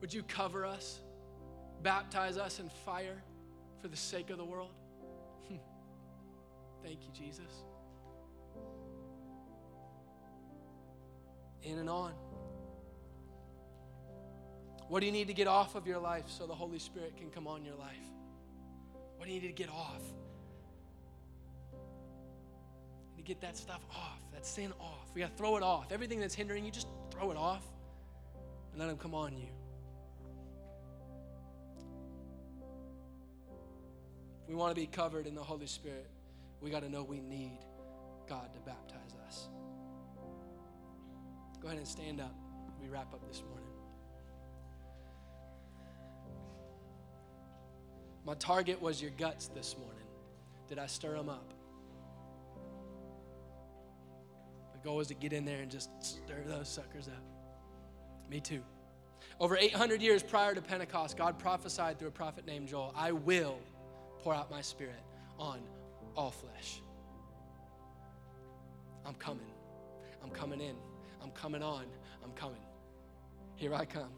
would you cover us, baptize us in fire for the sake of the world? Hmm. Thank you, Jesus. In and on. What do you need to get off of your life so the Holy Spirit can come on your life? What do you need to get off? to get that stuff off, that sin off. We got to throw it off. Everything that's hindering you, just throw it off and let Him come on you. We want to be covered in the Holy Spirit, we got to know we need God to baptize us. Go ahead and stand up. We wrap up this morning. My target was your guts this morning. Did I stir them up? The goal is to get in there and just stir those suckers up. Me too. Over 800 years prior to Pentecost, God prophesied through a prophet named Joel I will pour out my spirit on all flesh. I'm coming. I'm coming in. I'm coming on. I'm coming. Here I come.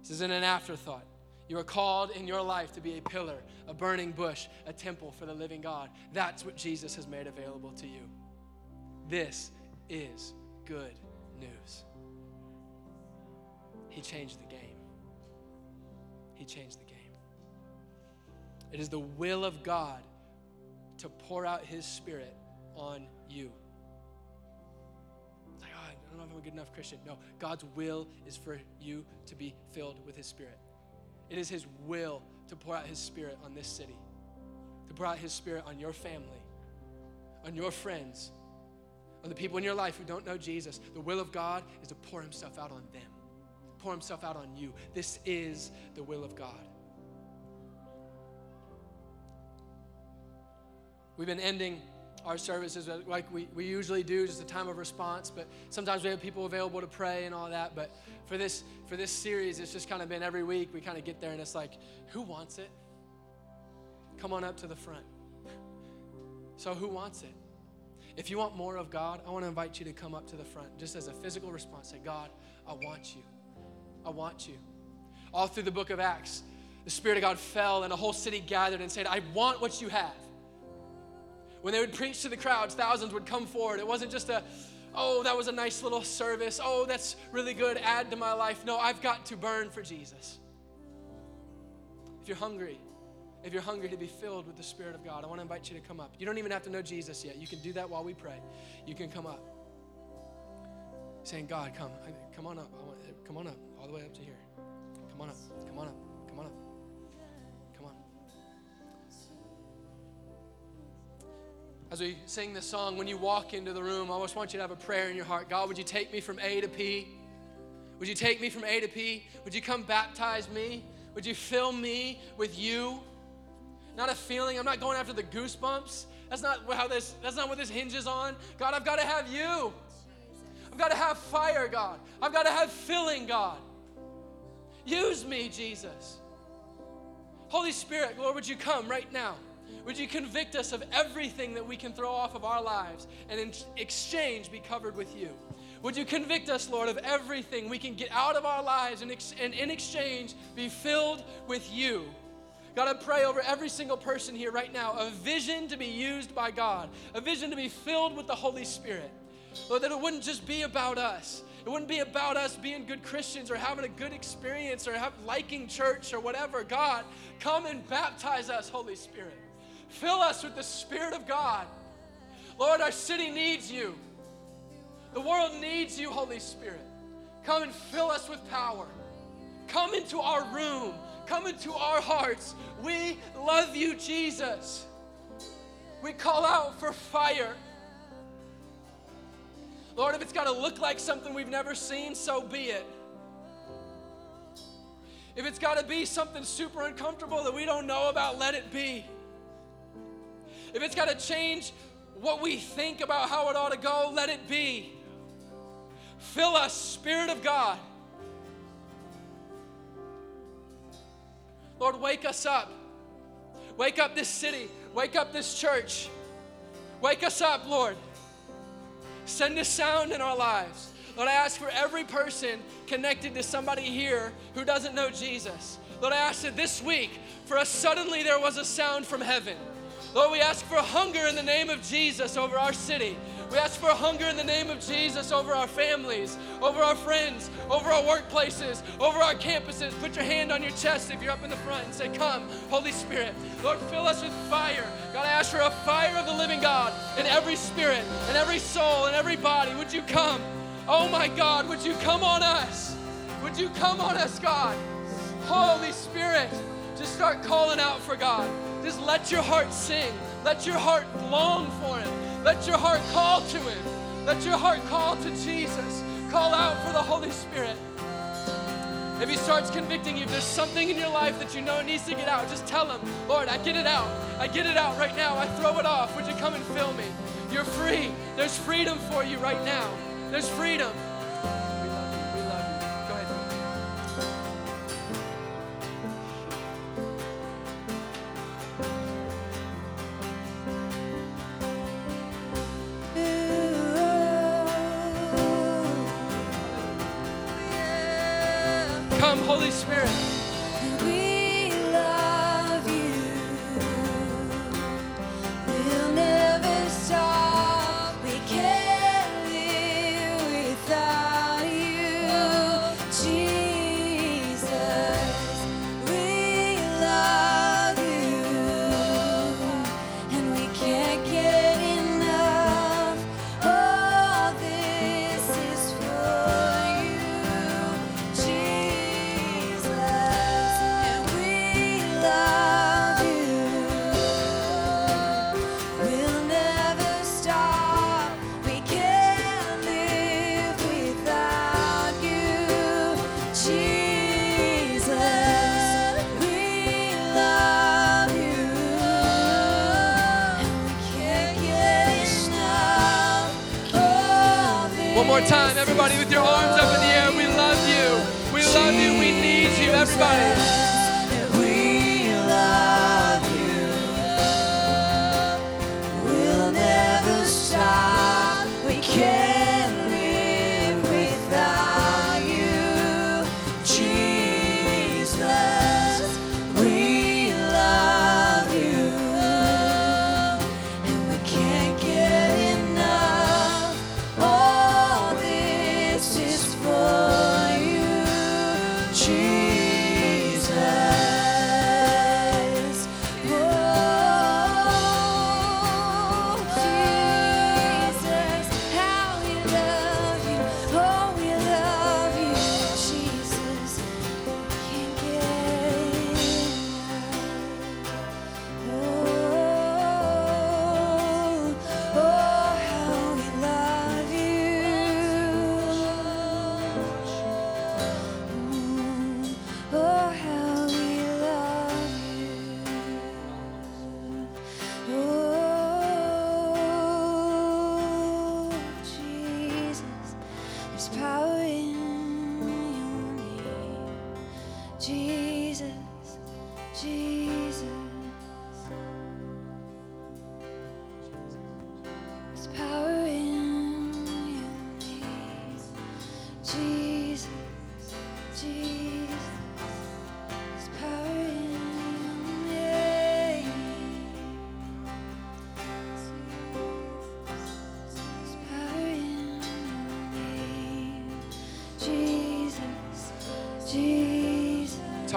This isn't an afterthought. You are called in your life to be a pillar, a burning bush, a temple for the living God. That's what Jesus has made available to you. This is good news. He changed the game. He changed the game. It is the will of God to pour out His Spirit on you. Like, oh, I don't know if I'm a good enough Christian. No, God's will is for you to be filled with His Spirit. It is His will to pour out His Spirit on this city, to pour out His Spirit on your family, on your friends, on the people in your life who don't know Jesus, the will of God is to pour Himself out on them, pour Himself out on you. This is the will of God. We've been ending our services uh, like we, we usually do, just a time of response, but sometimes we have people available to pray and all that. But for this for this series, it's just kind of been every week we kind of get there and it's like, who wants it? Come on up to the front. So who wants it? If you want more of God, I want to invite you to come up to the front just as a physical response. Say, God, I want you. I want you. All through the book of Acts, the Spirit of God fell and a whole city gathered and said, I want what you have. When they would preach to the crowds, thousands would come forward. It wasn't just a, oh, that was a nice little service. Oh, that's really good. Add to my life. No, I've got to burn for Jesus. If you're hungry, if you're hungry to be filled with the Spirit of God, I want to invite you to come up. You don't even have to know Jesus yet. You can do that while we pray. You can come up. Saying, God, come, come on up. Come on up, all the way up to here. Come on up. Come on up. Come on up. As we sing this song, when you walk into the room, I just want you to have a prayer in your heart. God, would you take me from A to P? Would you take me from A to P? Would you come baptize me? Would you fill me with you? not a feeling. I'm not going after the goosebumps. That's not how this that's not what this hinges on. God, I've got to have you. I've got to have fire, God. I've got to have filling, God. Use me, Jesus. Holy Spirit, Lord, would you come right now? Would you convict us of everything that we can throw off of our lives and in exchange be covered with you? Would you convict us, Lord, of everything we can get out of our lives and, ex- and in exchange be filled with you? God, I pray over every single person here right now a vision to be used by God, a vision to be filled with the Holy Spirit. Lord, that it wouldn't just be about us. It wouldn't be about us being good Christians or having a good experience or have, liking church or whatever. God, come and baptize us, Holy Spirit. Fill us with the Spirit of God. Lord, our city needs you. The world needs you, Holy Spirit. Come and fill us with power. Come into our room. Come into our hearts. We love you, Jesus. We call out for fire. Lord, if it's got to look like something we've never seen, so be it. If it's got to be something super uncomfortable that we don't know about, let it be. If it's got to change what we think about how it ought to go, let it be. Fill us, Spirit of God. Lord, wake us up. Wake up this city. Wake up this church. Wake us up, Lord. Send a sound in our lives. Lord, I ask for every person connected to somebody here who doesn't know Jesus. Lord, I ask that this week, for us, suddenly there was a sound from heaven. Lord, we ask for hunger in the name of Jesus over our city. We ask for hunger in the name of Jesus over our families, over our friends, over our workplaces, over our campuses. Put your hand on your chest if you're up in the front and say, Come, Holy Spirit. Lord, fill us with fire. God, I ask for a fire of the living God in every spirit, in every soul, in every body. Would you come? Oh my God, would you come on us? Would you come on us, God? Holy Spirit, just start calling out for God. Just let your heart sing. Let your heart long for Him. Let your heart call to Him. Let your heart call to Jesus. Call out for the Holy Spirit. If He starts convicting you, if there's something in your life that you know needs to get out, just tell Him, Lord, I get it out. I get it out right now. I throw it off. Would you come and fill me? You're free. There's freedom for you right now. There's freedom. Spirit.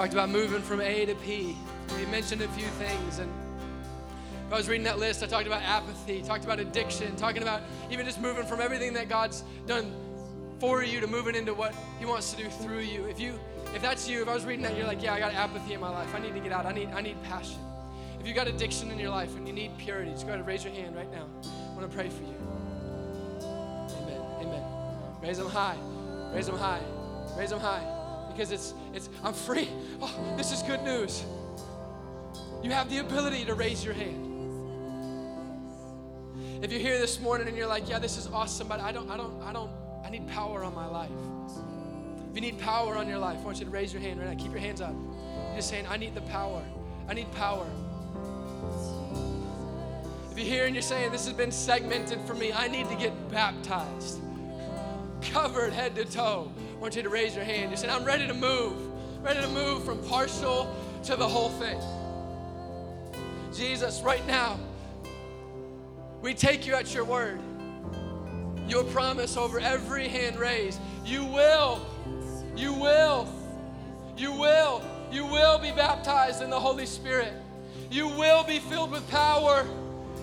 Talked about moving from A to P. We mentioned a few things, and I was reading that list, I talked about apathy, talked about addiction, talking about even just moving from everything that God's done for you to moving into what He wants to do through you. If you, if that's you, if I was reading that, you're like, yeah, I got apathy in my life. I need to get out. I need, I need passion. If you got addiction in your life and you need purity, just go ahead and raise your hand right now. I want to pray for you. Amen. Amen. Raise them high. Raise them high. Raise them high. Because it's it's I'm free. Oh, this is good news. You have the ability to raise your hand. If you're here this morning and you're like, yeah, this is awesome, but I don't, I don't, I don't, I need power on my life. If you need power on your life, I want you to raise your hand right now. Keep your hands up. You're just saying, I need the power. I need power. If you're here and you're saying, this has been segmented for me, I need to get baptized, covered head to toe, I want you to raise your hand. You said, I'm ready to move, ready to move from partial to the whole thing. Jesus, right now, we take you at your word. Your promise over every hand raised. You will, you will, you will, you will be baptized in the Holy Spirit. You will be filled with power.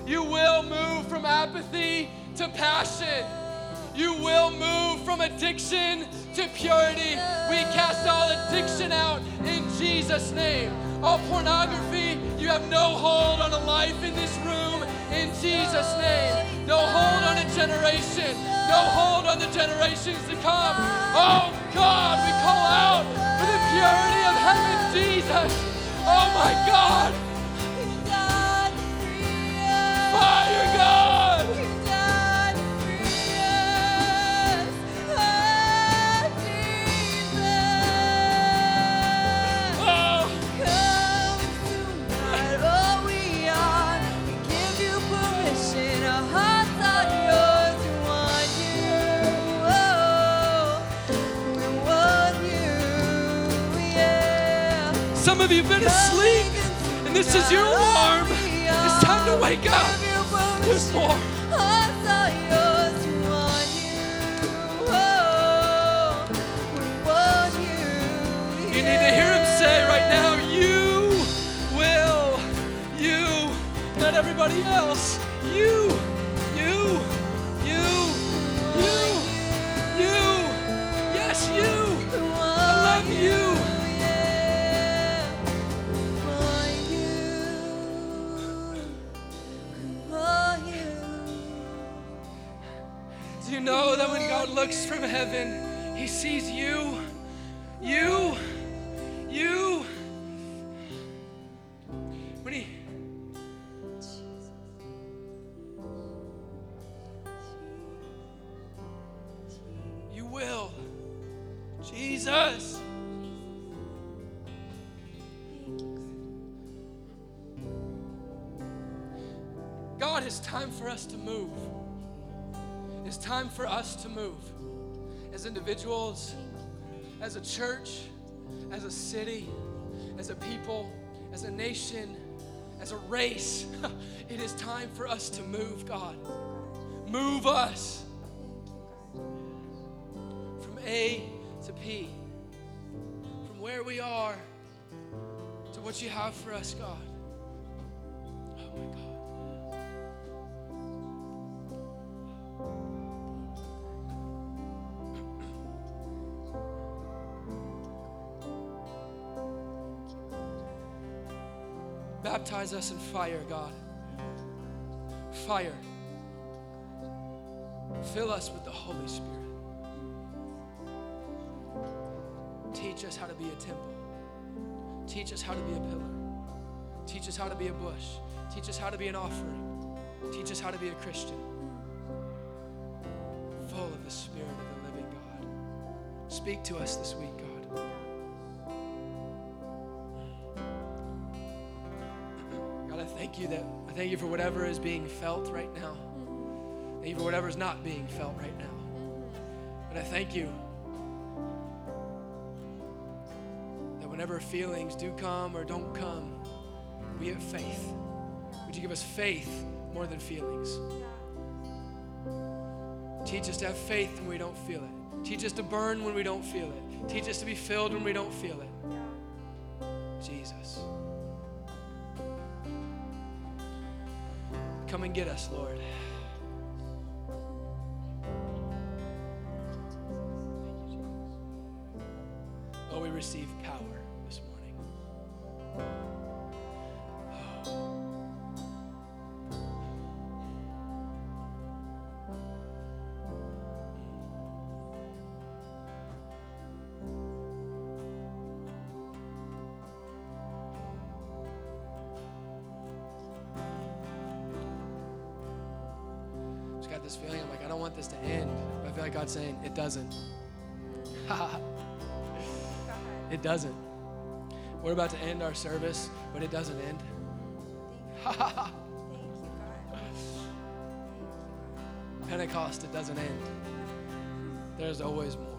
You will move from apathy to passion. You will move from addiction to purity. We cast all addiction out in Jesus' name. All pornography, you have no hold on a life in this room in Jesus' name. No hold on a generation. No hold on the generations to come. Oh God, we call out for the purity of heaven, Jesus. Oh my God. God, free us. Fire. God, of you have been asleep, and this is your alarm. It's time to wake up. There's more. You. Need to hear him say right now, You will, you, not everybody else. You, looks from heaven, he sees you, you. Individuals, as a church, as a city, as a people, as a nation, as a race. It is time for us to move, God. Move us from A to P, from where we are to what you have for us, God. Oh my God. Baptize us in fire, God. Fire. Fill us with the Holy Spirit. Teach us how to be a temple. Teach us how to be a pillar. Teach us how to be a bush. Teach us how to be an offering. Teach us how to be a Christian. Full of the Spirit of the living God. Speak to us this week, God. Thank you that I thank you for whatever is being felt right now. Mm-hmm. Thank you for whatever is not being felt right now. Mm-hmm. But I thank you that whenever feelings do come or don't come, we have faith. Would you give us faith more than feelings? Teach us to have faith when we don't feel it. Teach us to burn when we don't feel it. Teach us to be filled when we don't feel it. Jesus. Get us, Lord. Saying it doesn't. it doesn't. We're about to end our service, but it doesn't end. Thank you, God. Pentecost, it doesn't end. There's always more.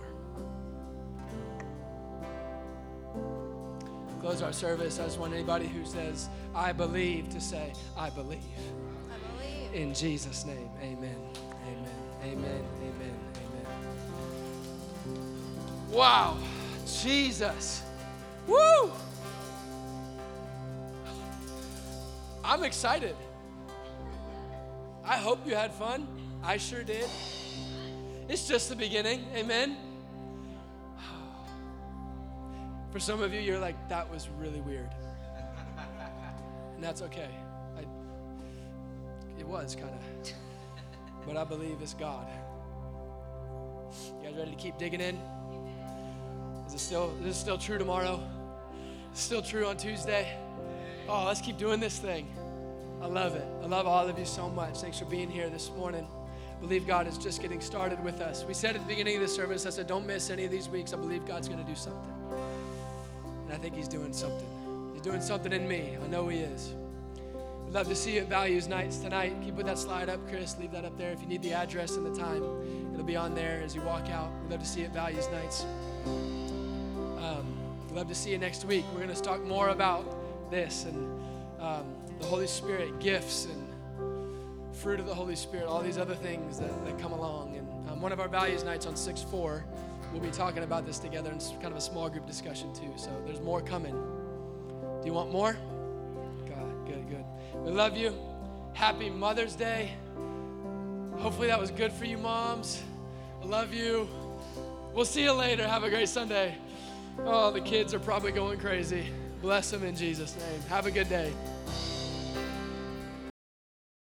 Close our service. I just want anybody who says, I believe, to say, I believe. I believe. In Jesus' name, amen. Amen. Amen. Amen. Amen. Wow. Jesus. Woo! I'm excited. I hope you had fun. I sure did. It's just the beginning. Amen. For some of you, you're like, that was really weird. And that's okay. I, it was kind of. But I believe it's God. You guys ready to keep digging in? Is it still is it still true tomorrow? Still true on Tuesday? Oh, let's keep doing this thing. I love it. I love all of you so much. Thanks for being here this morning. I believe God is just getting started with us. We said at the beginning of the service, I said, don't miss any of these weeks. I believe God's going to do something. And I think He's doing something. He's doing something in me. I know He is. We'd love to see you at Values Nights tonight. Can you put that slide up, Chris? Leave that up there. If you need the address and the time, it'll be on there as you walk out. We'd love to see you at Values Nights. Um, we'd love to see you next week. We're going to talk more about this and um, the Holy Spirit, gifts and fruit of the Holy Spirit, all these other things that, that come along. And um, one of our Values Nights on 6 4, we'll be talking about this together. And it's kind of a small group discussion, too. So there's more coming. Do you want more? God, good, good. We love you. Happy Mother's Day. Hopefully that was good for you, moms. I love you. We'll see you later. Have a great Sunday. Oh, the kids are probably going crazy. Bless them in Jesus' name. Have a good day.